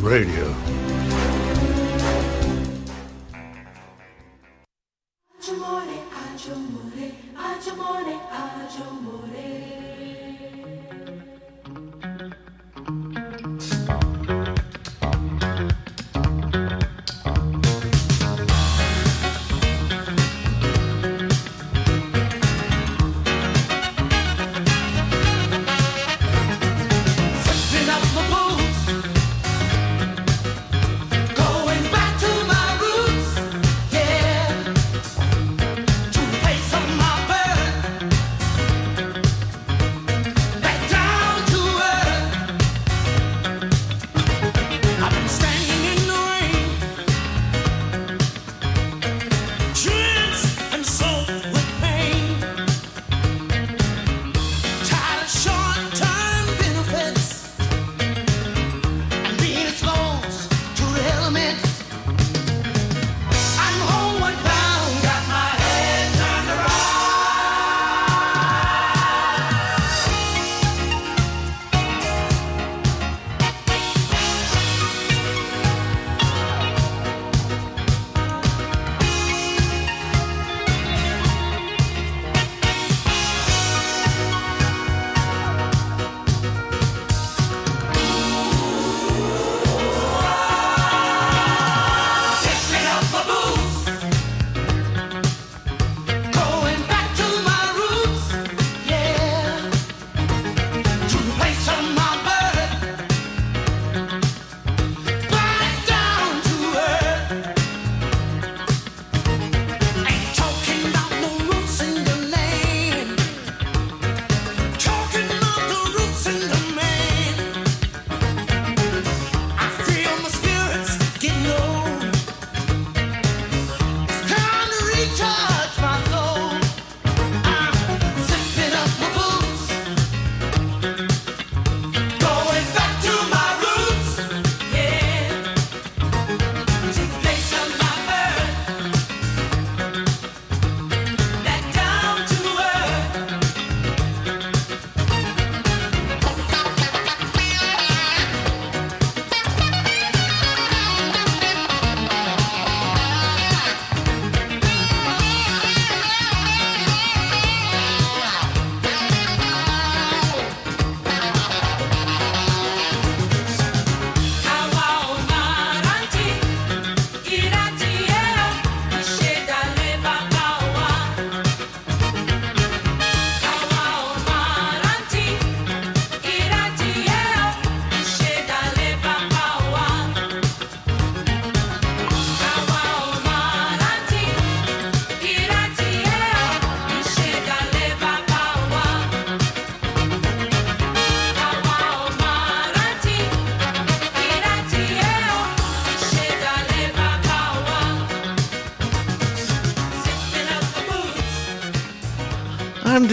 Radio.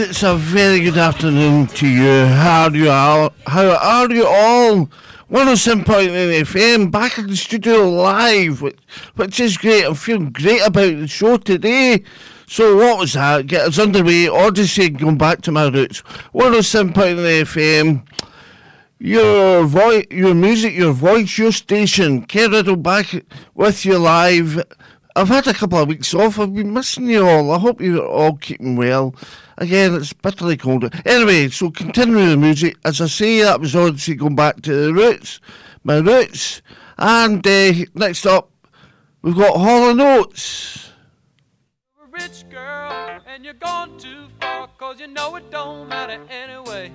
It's a very good afternoon to you. How are you all? How are you all? 107.9 FM back in the studio live, which, which is great. I'm feeling great about the show today. So what was that? Get us underway. Odyssey going back to my roots. 107.9 FM. Your voice, your music, your voice, your station. K Riddell back with you live. I've had a couple of weeks off. I've been missing you all. I hope you're all keeping well. Again, it's bitterly cold. Anyway, so continuing the music. As I say, that was Odyssey going back to the roots, my roots. And uh, next up, we've got Hall a rich girl, and you're gone too far, cause you know it don't matter anyway.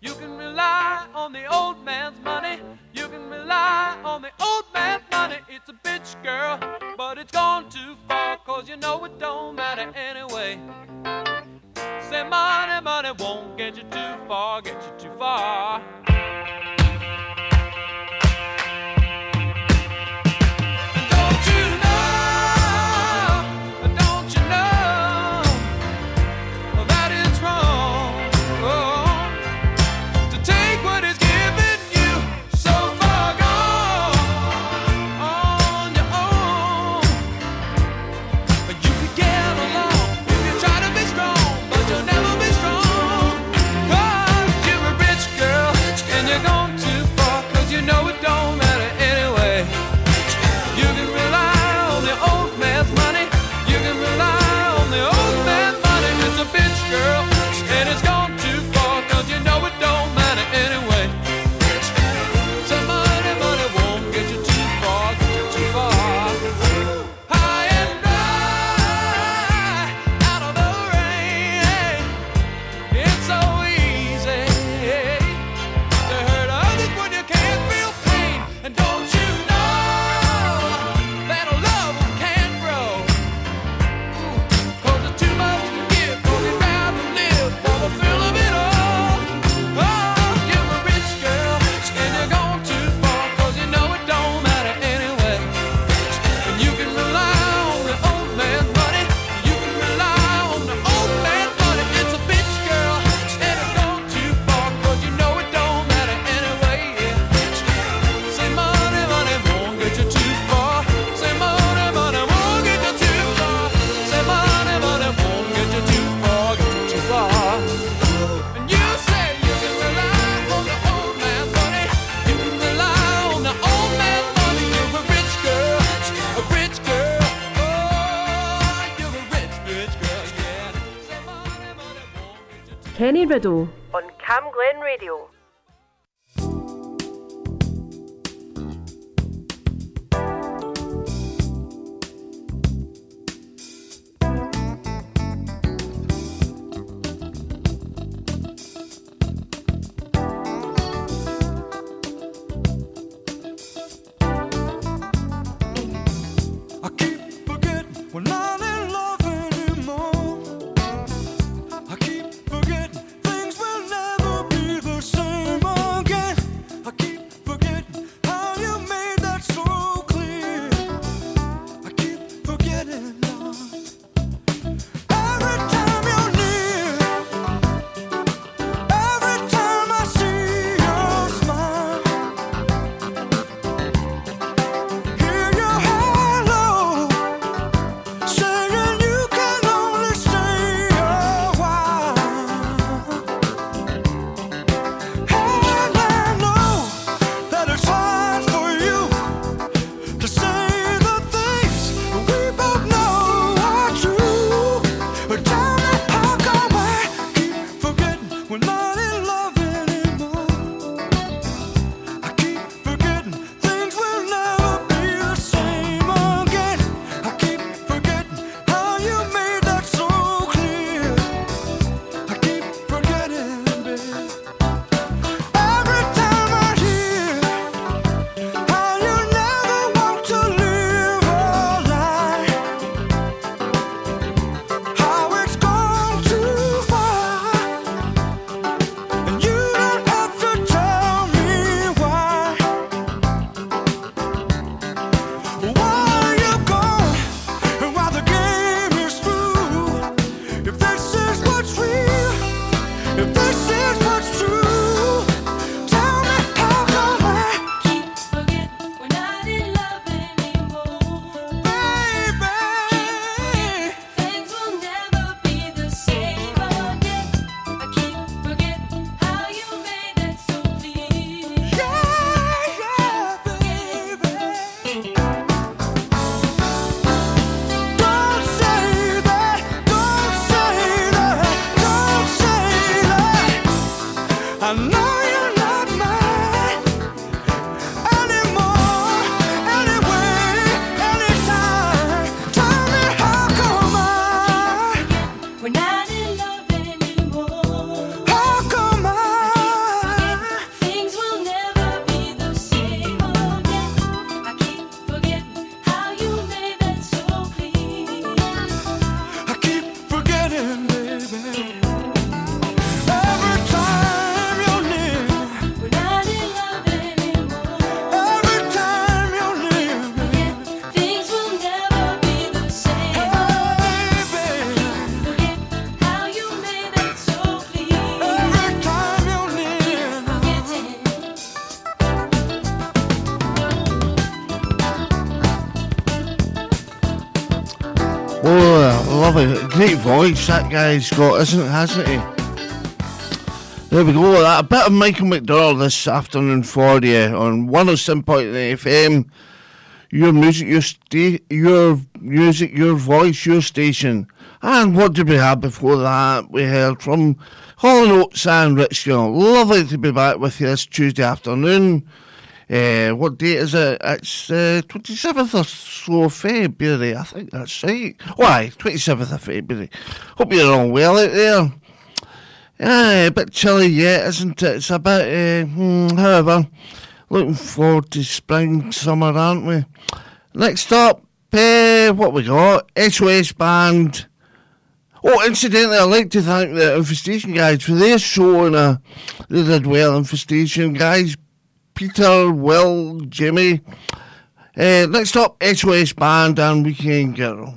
You can rely on the old man's money. You can rely on the old man's money. It's a bitch, girl, but it's gone too far, cause you know it don't matter anyway. Say money, money won't get you too far, get you too far. Kenny that guy's got, isn't it? Hasn't he? There we go. A bit of Michael McDonald this afternoon for you on 107.8 FM. Your music, your sta- your music, your voice, your station. And what did we have before that? We heard from Hall & Oates and Rich Young. Lovely to be back with you this Tuesday afternoon. Uh, what date is it? It's uh, 27th or so of February, I think that's right. Why, 27th of February. Hope you're all well out there. Yeah, a bit chilly yet, isn't it? It's a bit, uh, however, looking forward to spring, summer, aren't we? Next up, uh, what we got? SOS Band. Oh, incidentally, I'd like to thank the Infestation guys for their show and uh, they did well, Infestation guys. Peter, Will, Jimmy. Uh, next up, SOS Band and Weekend Girl.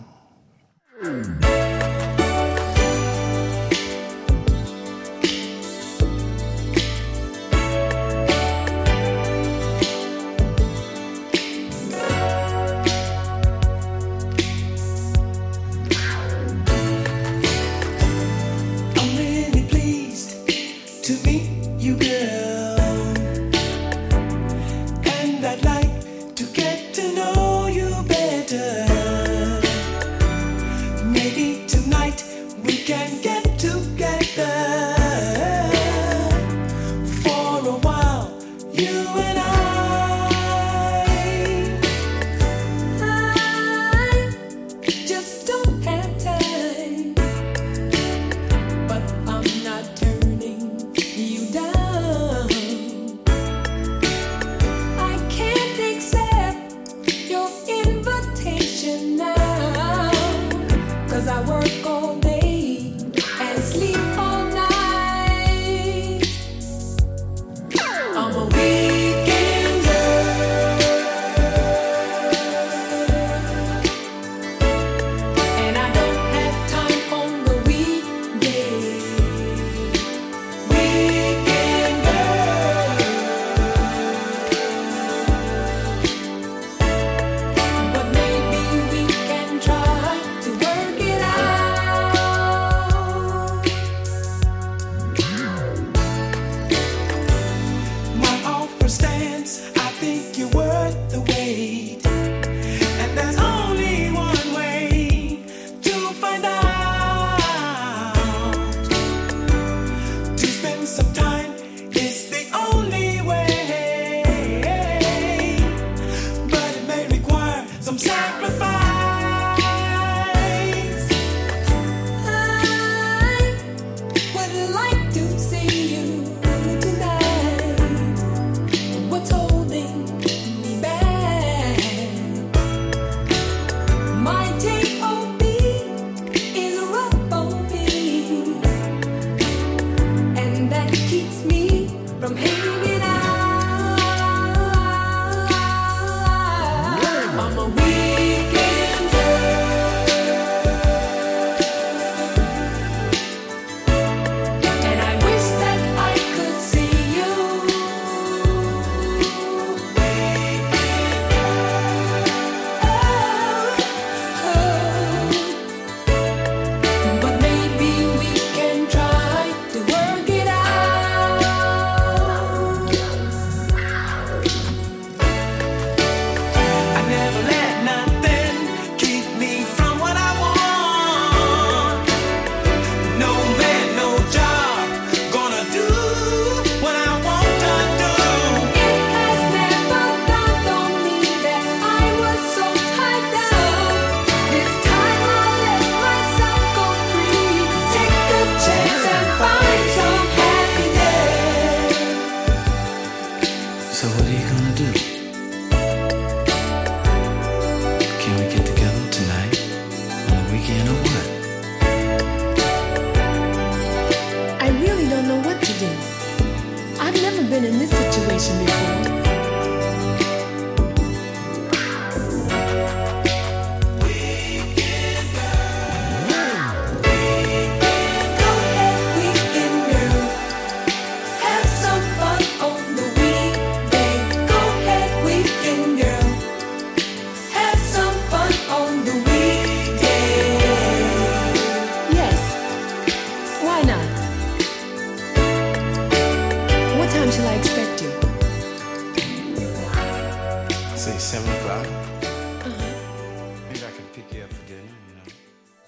say seven o'clock.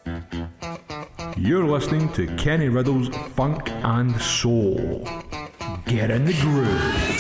Uh-huh. You're listening to Kenny Riddell's Funk and Soul. Get in the groove.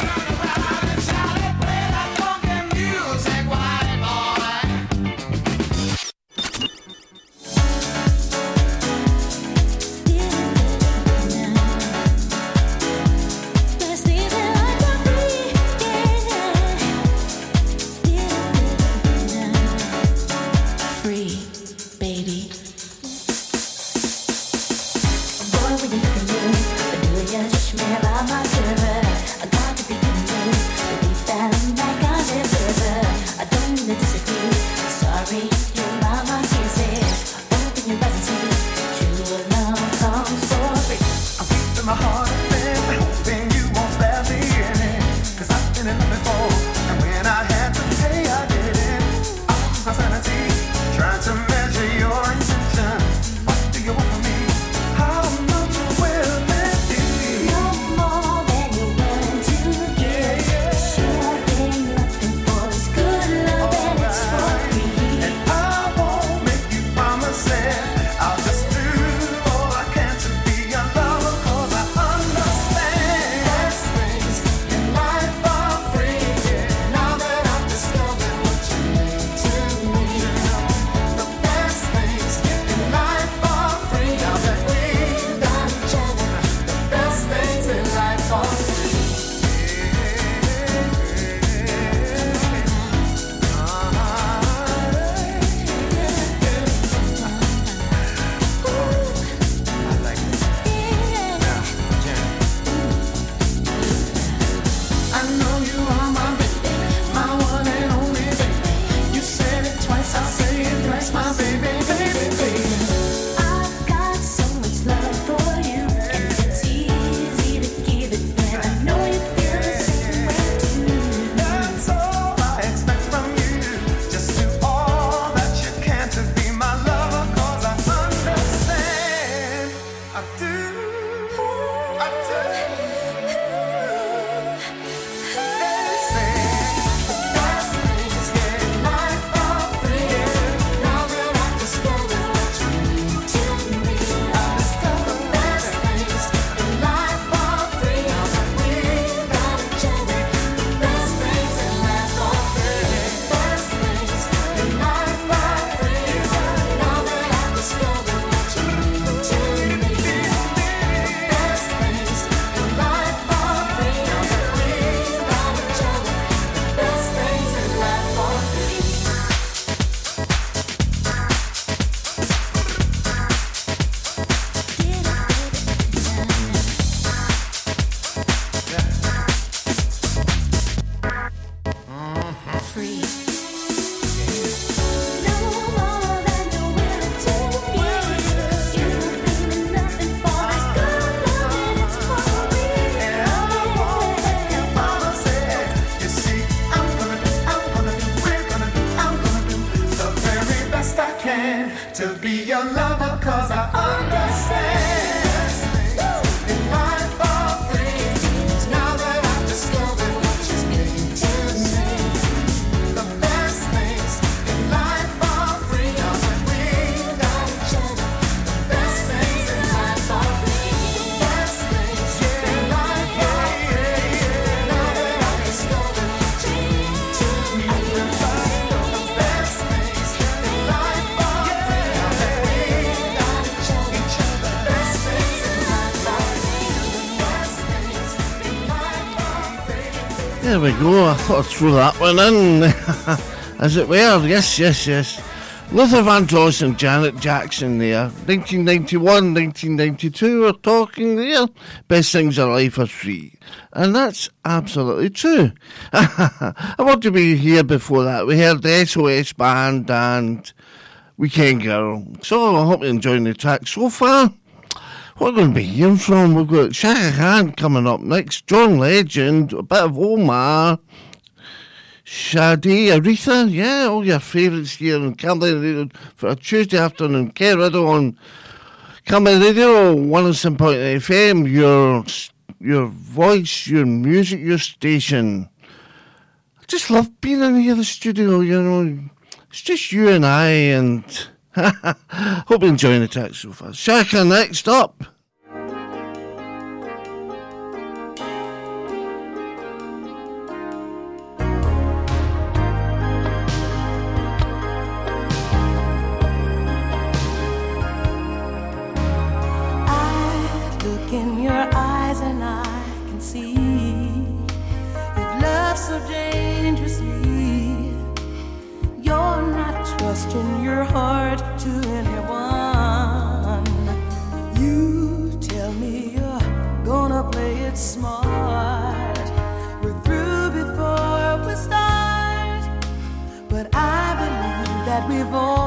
There we go, I thought I'd throw that one in. As it were, yes, yes, yes. Luther Vandross and Janet Jackson there. 1991, 1992, we're talking there. Best things in life are free. And that's absolutely true. I want to be here before that. We heard the SOS Band and Weekend Girl. So I hope you're enjoying the track so far. We're going to be hearing from. We've got Shanahan coming up next, John Legend, a bit of Omar, Sade, Aretha, yeah, all your favourites here on Camden Radio for a Tuesday afternoon. Get rid on Camden Radio, 107.8 FM, your, your voice, your music, your station. I just love being in here, the studio, you know. It's just you and I and Hope you're enjoying the text so far. Chaka next up. smart. We're through before we start, but I believe that we've.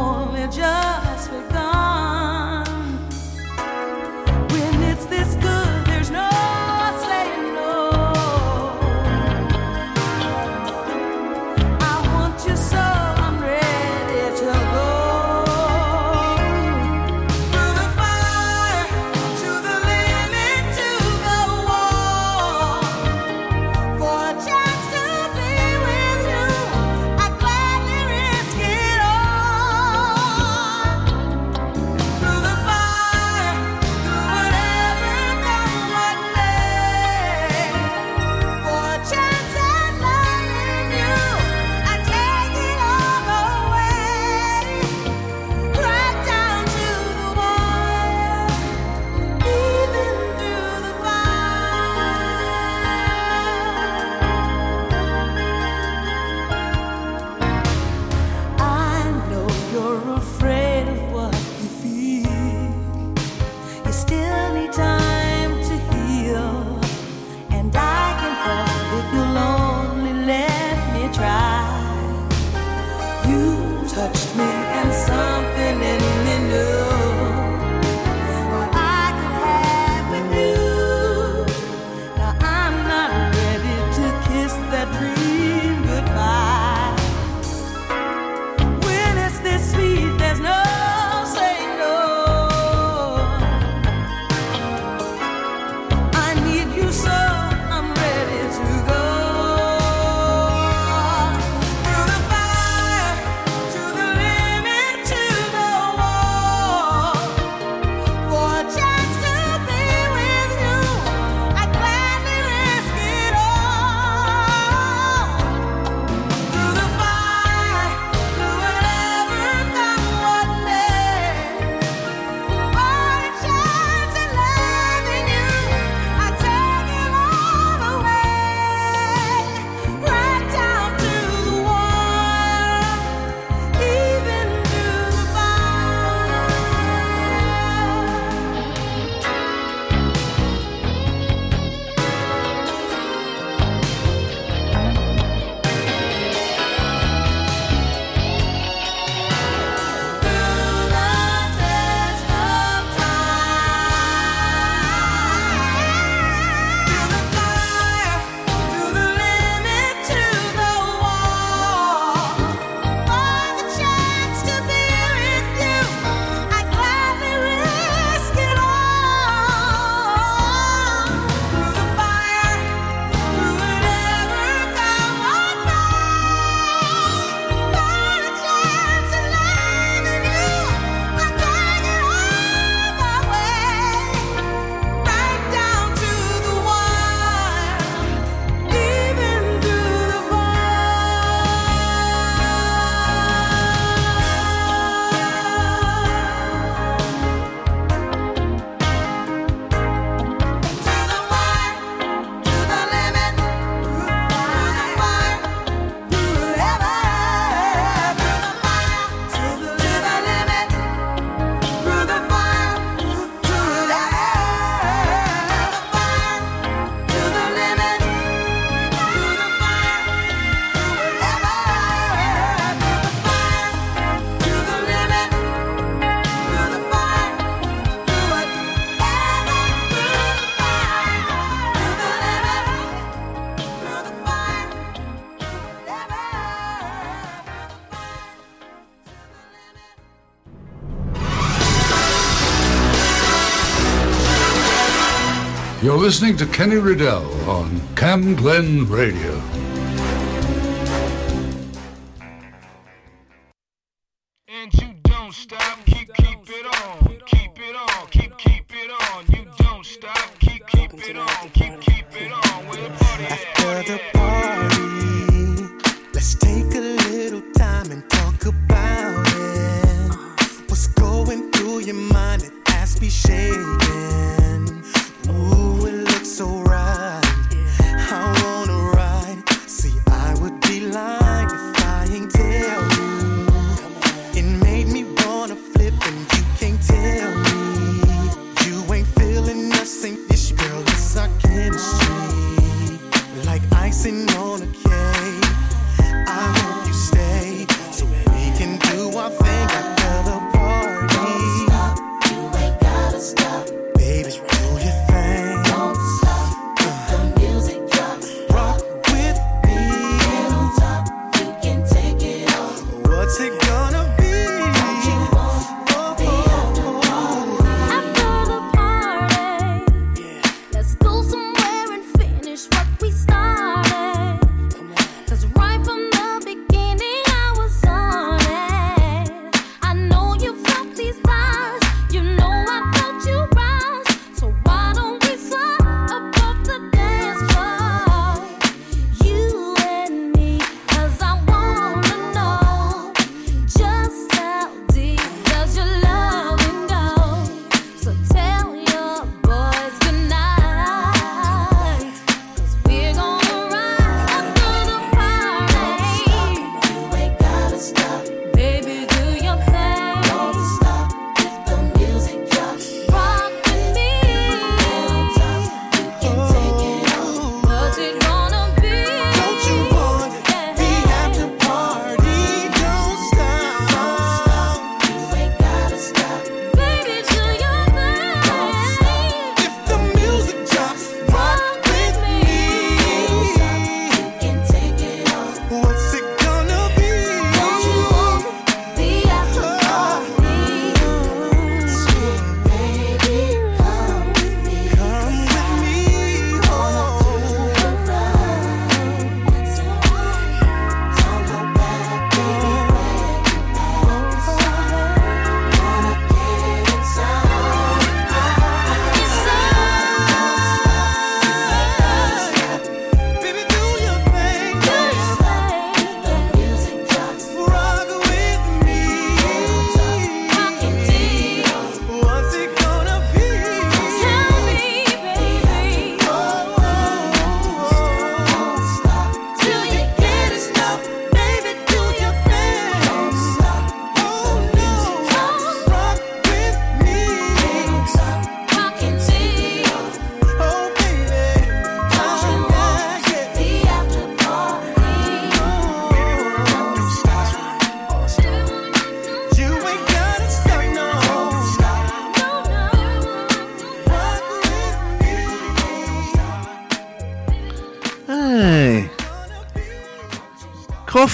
listening to Kenny Riddell on Camglen Radio.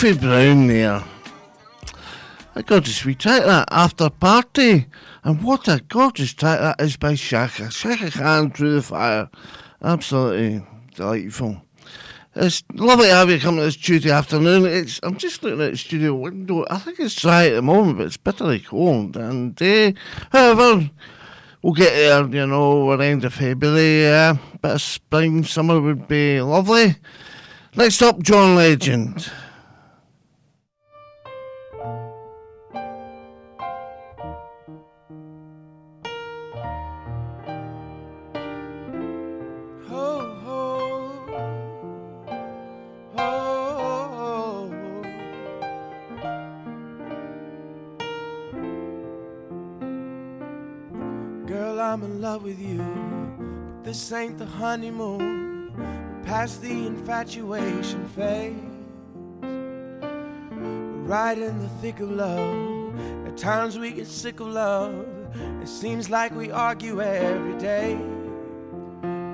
Brown there. A gorgeous sweet track that after party. And what a gorgeous track that is by Chaka. Chaka Khan through the fire. Absolutely delightful. It's lovely to have you come to this Tuesday afternoon. It's I'm just looking at the studio window. I think it's dry at the moment, but it's bitterly cold. And uh, however, we'll get there, you know, we're end of February. Uh, bit of spring, summer would be lovely. Next up, John Legend. Ain't the honeymoon. Past the infatuation phase. Right in the thick of love. At times we get sick of love. It seems like we argue every day.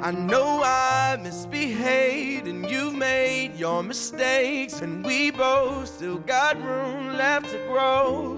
I know I misbehaved and you've made your mistakes, and we both still got room left to grow.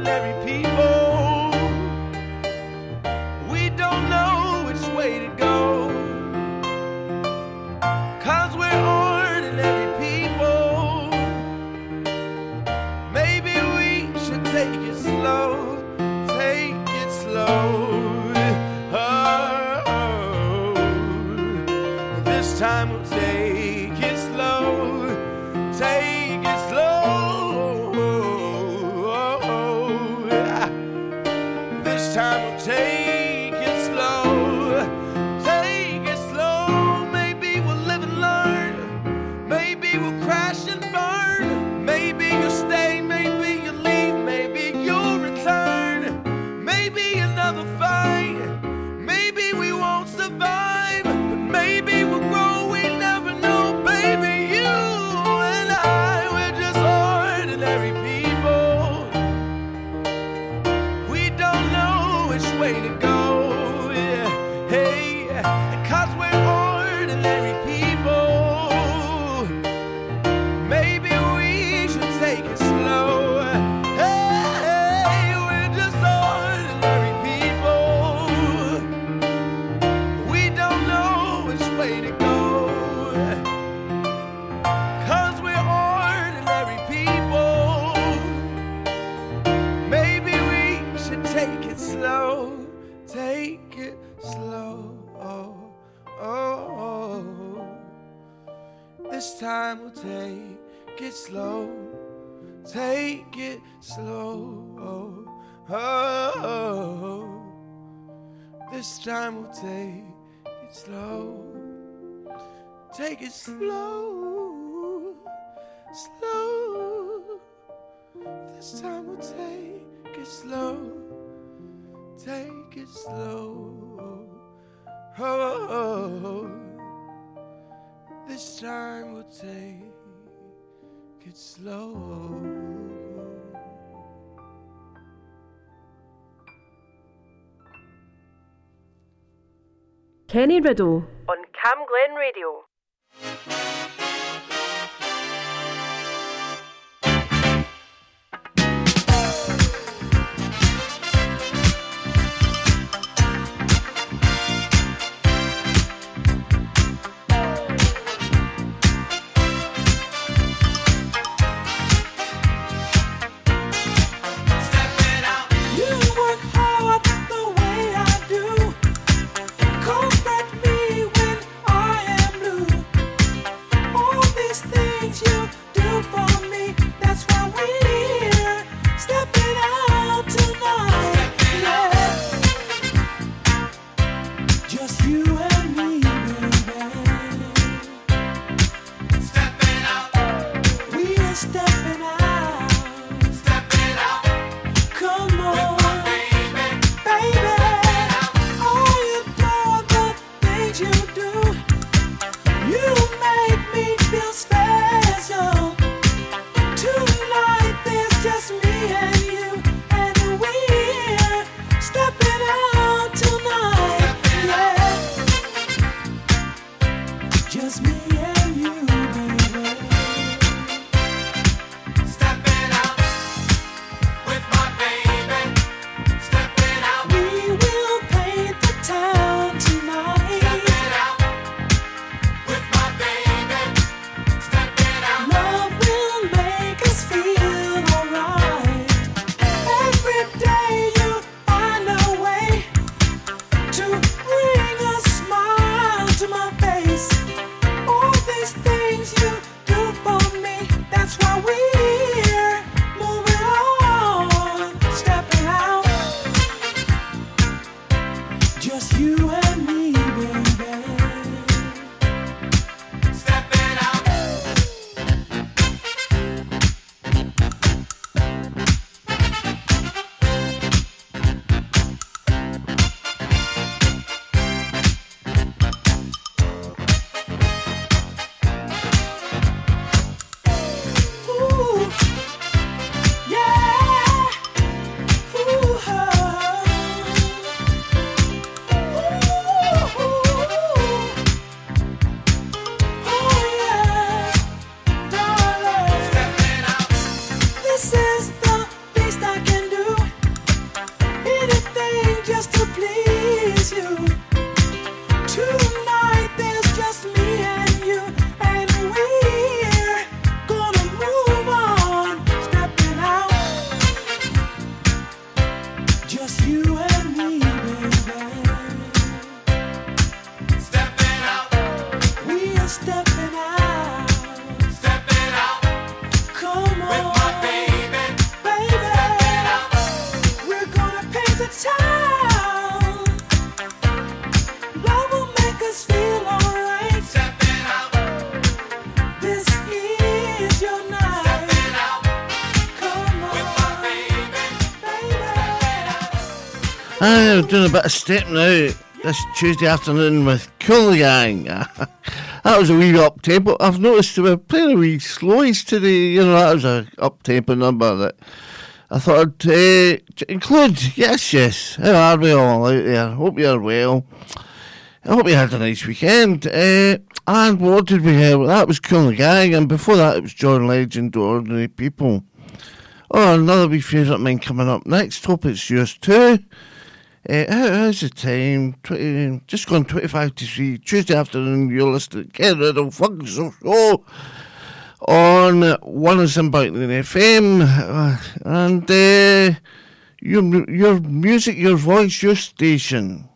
ordinary people. We don't know which way to go. Take it slow. Take it slow. Slow. This time we'll take it slow. Take it slow. Oh, this time we'll take it slow. Kenny Riddell. on Cam Glen Radio. Doing a bit of stepping out this Tuesday afternoon with Cool Gang. that was a wee up tempo. I've noticed we were playing a wee slowies today. You know, that was a up tempo number that I thought I'd uh, include. Yes, yes. How are we all out there? Hope you're well. I hope you had a nice weekend. Uh, and what did we have? That was Cool Gang, and before that it was John Legend, Ordinary People. Oh, another wee favourite of mine coming up next. Hope it's yours too. Uh, how, how's the time? 20, just gone 25 to 3. Tuesday afternoon, you're listening to K Riddell Funk Show on 107.9 FM. Uh, and uh, your, your music, your voice, your station.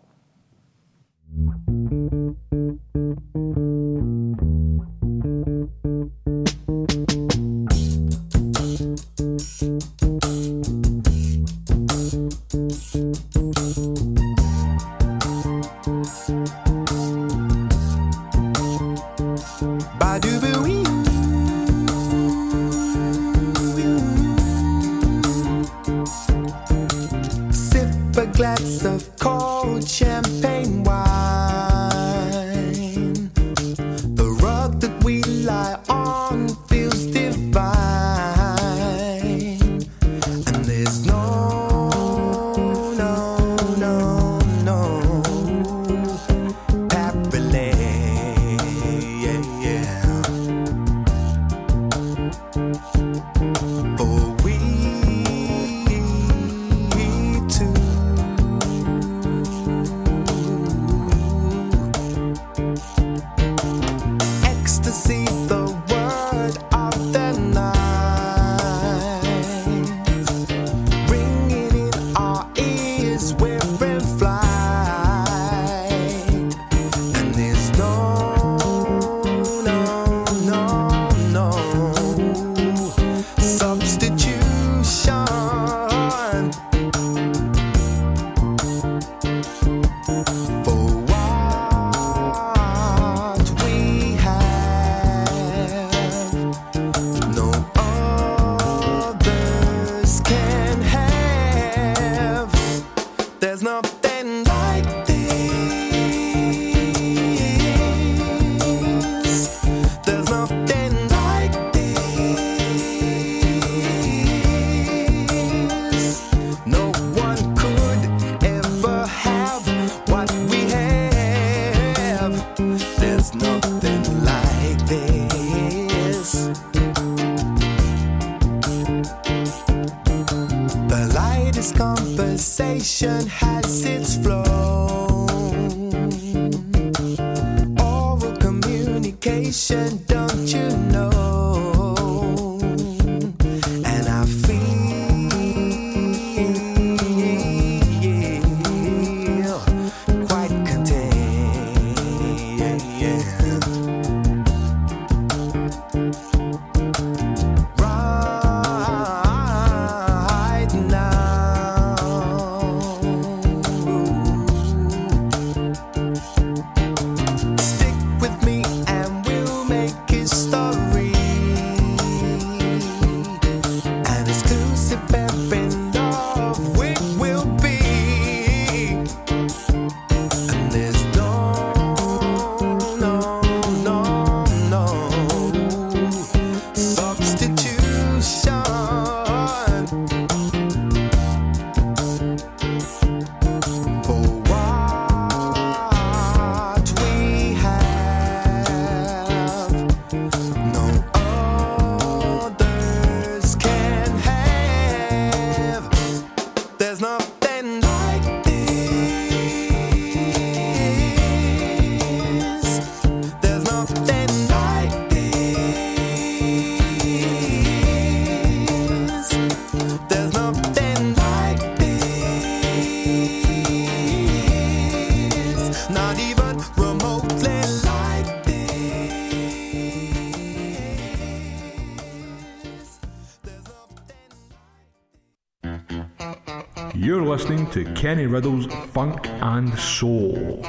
To Kenny Riddell's Funk and Soul.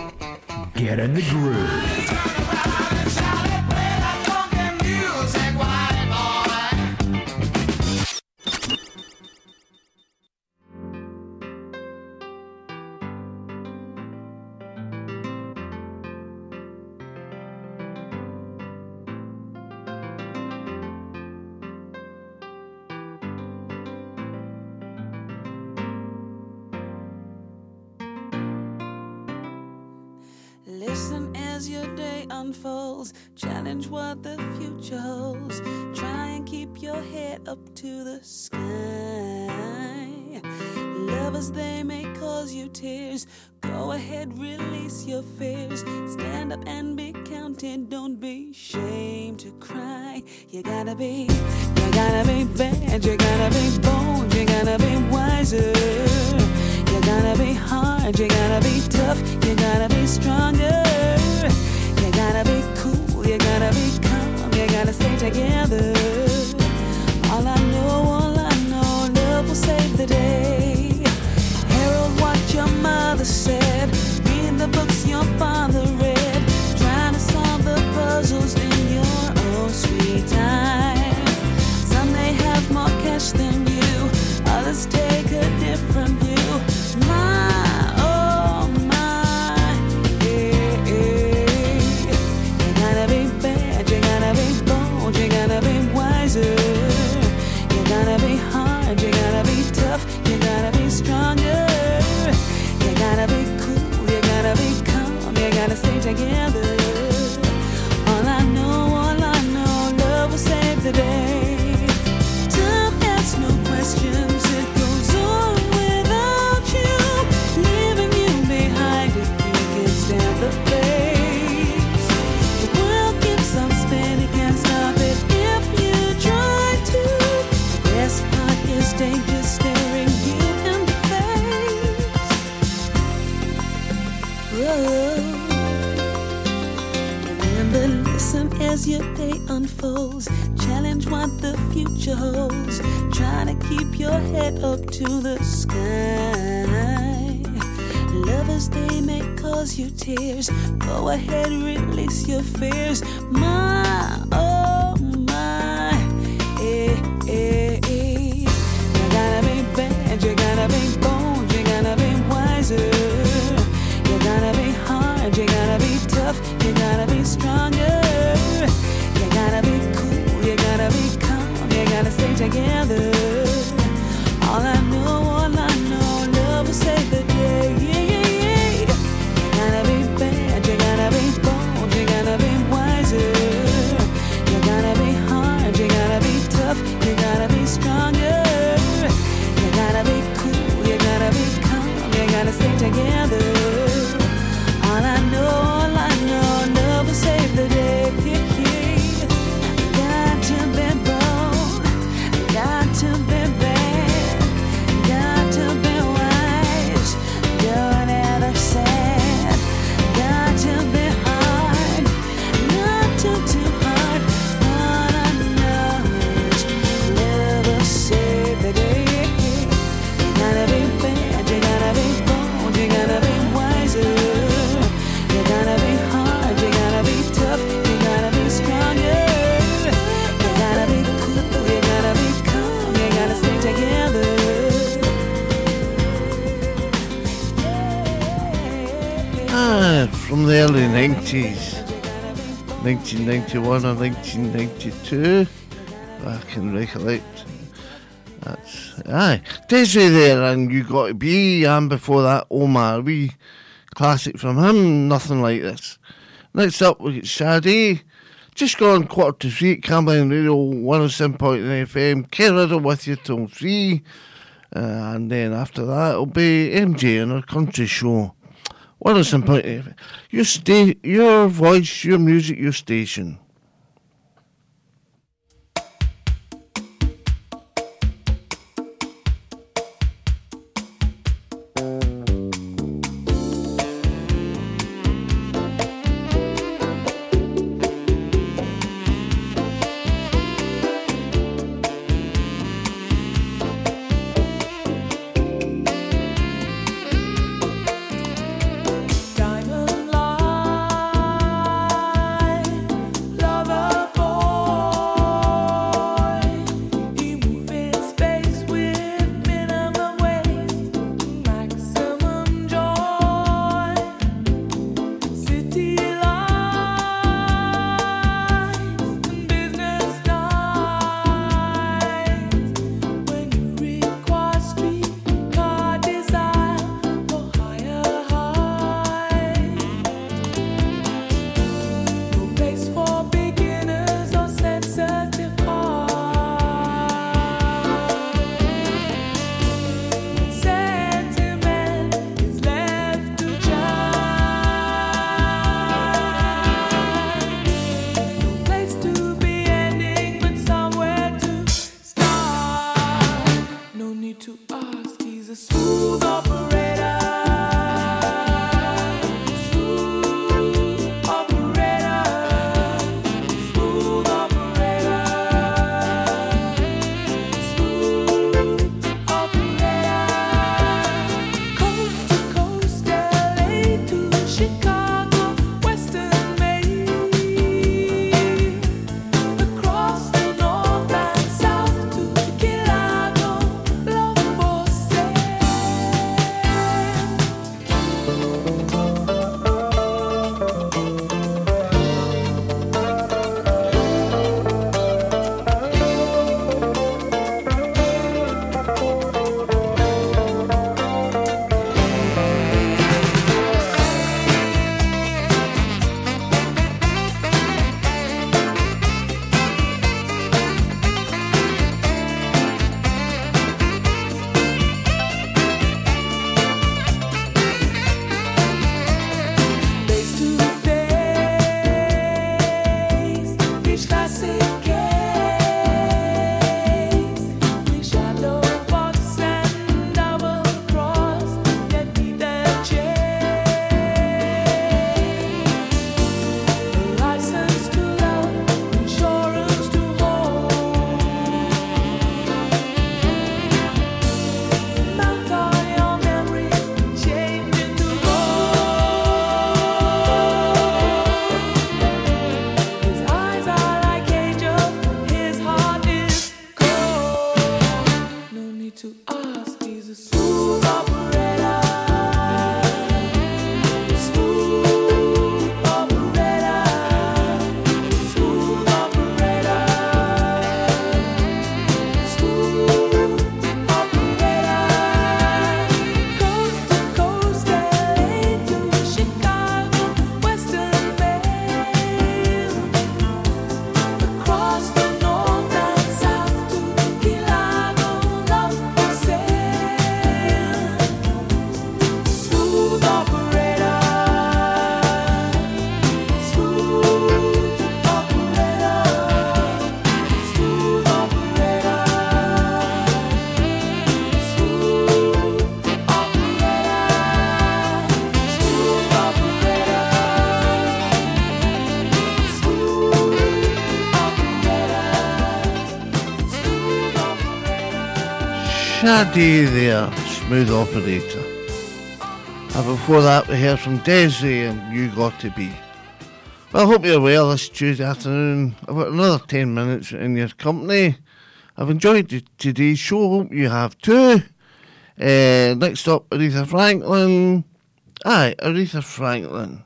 Get in the groove. 1991 or 1992. I can recollect. That's aye. Des'ree there, and you got to be, and before that, Omar. We classic from him, nothing like this. Next up, we get Sade. Just gone quarter to three at Camglen Radio 107.9 FM. K Riddell with you till three. Uh, and then after that, it'll be MJ and a country show. What is important? Your stay, your voice, your music, your station. Good day there, smooth operator. And before that, we heard from Des'ree and You Got To Be. Well, I hope you're well this Tuesday afternoon. I've got another 10 minutes in your company. I've enjoyed today's show, hope you have too. Uh, next up, Aretha Franklin. Aye, Aretha Franklin.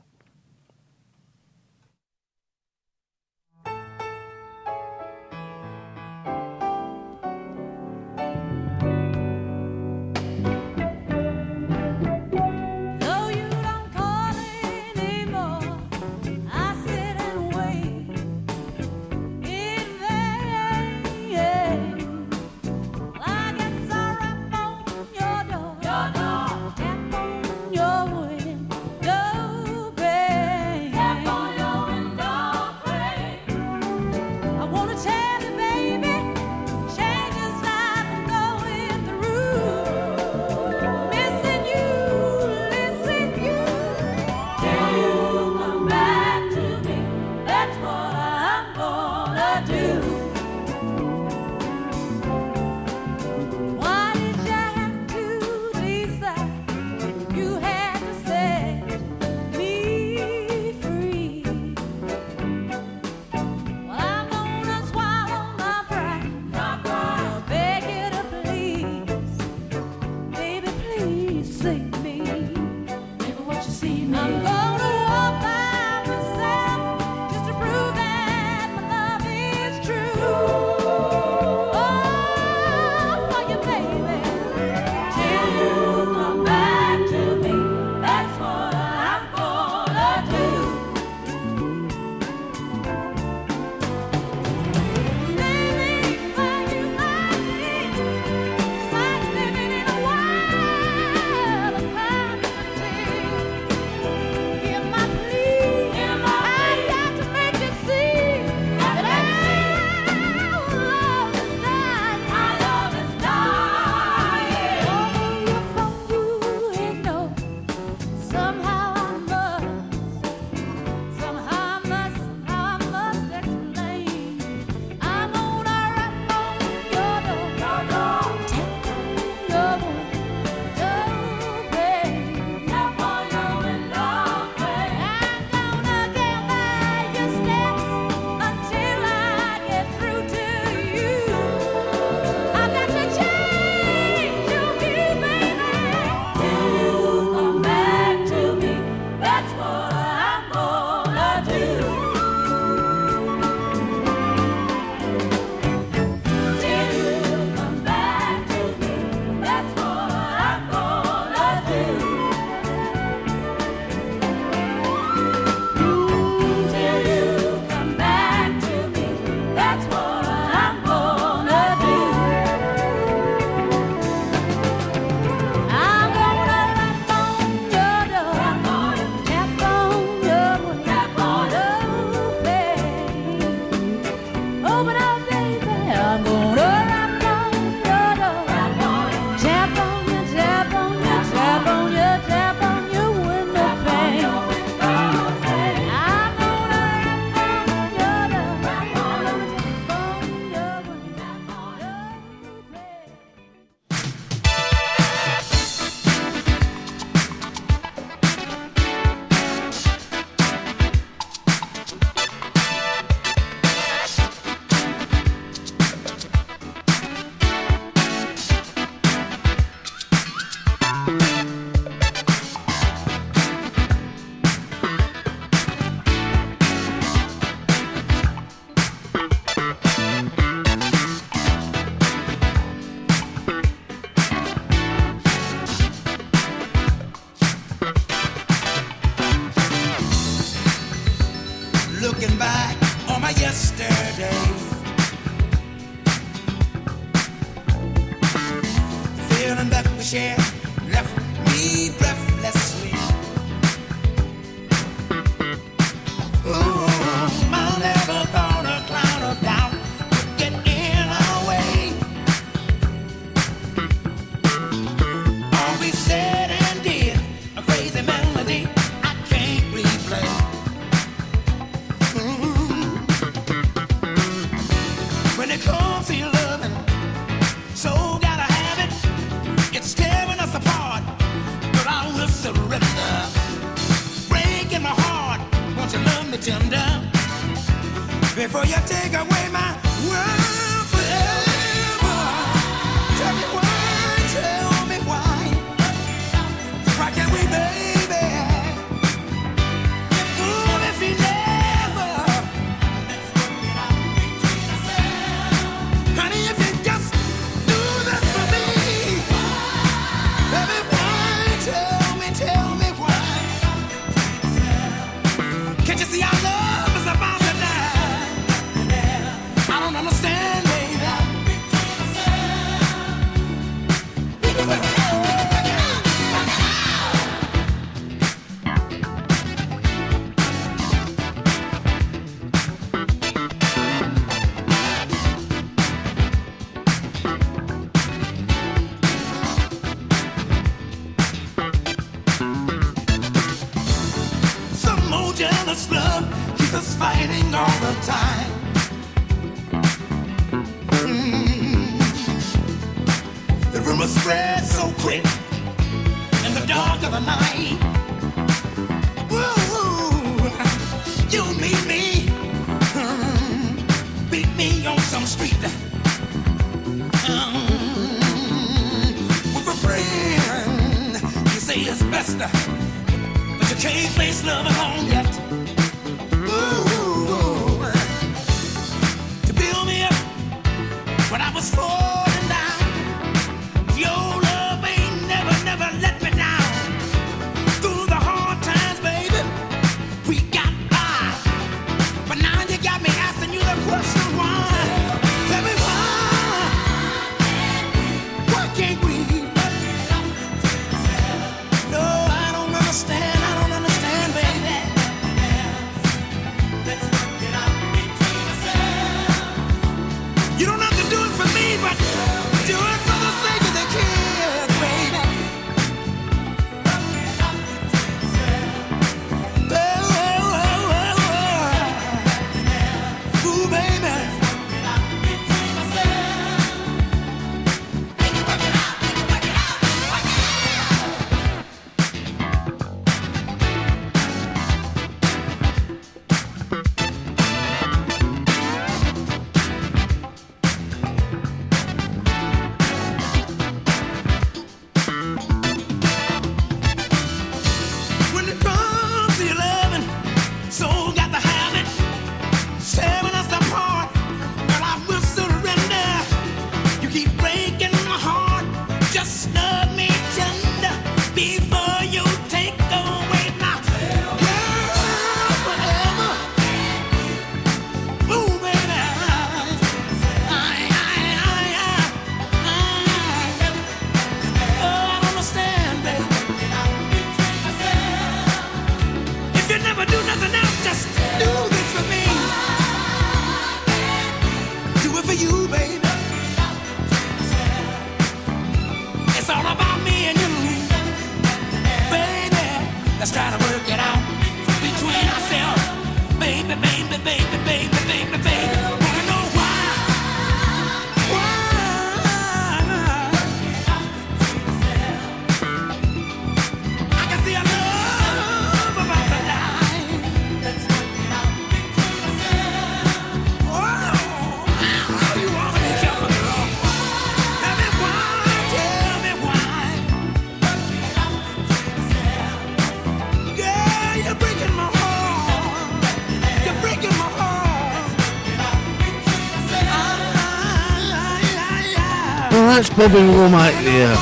that's Bobby Womack there.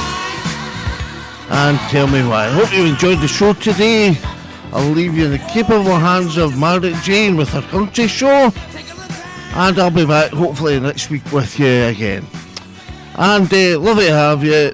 And tell me why. I hope you enjoyed the show today. I'll leave you in the capable hands of Margaret Jane with her country show. And I'll be back hopefully next week with you again. And uh, lovely to have you.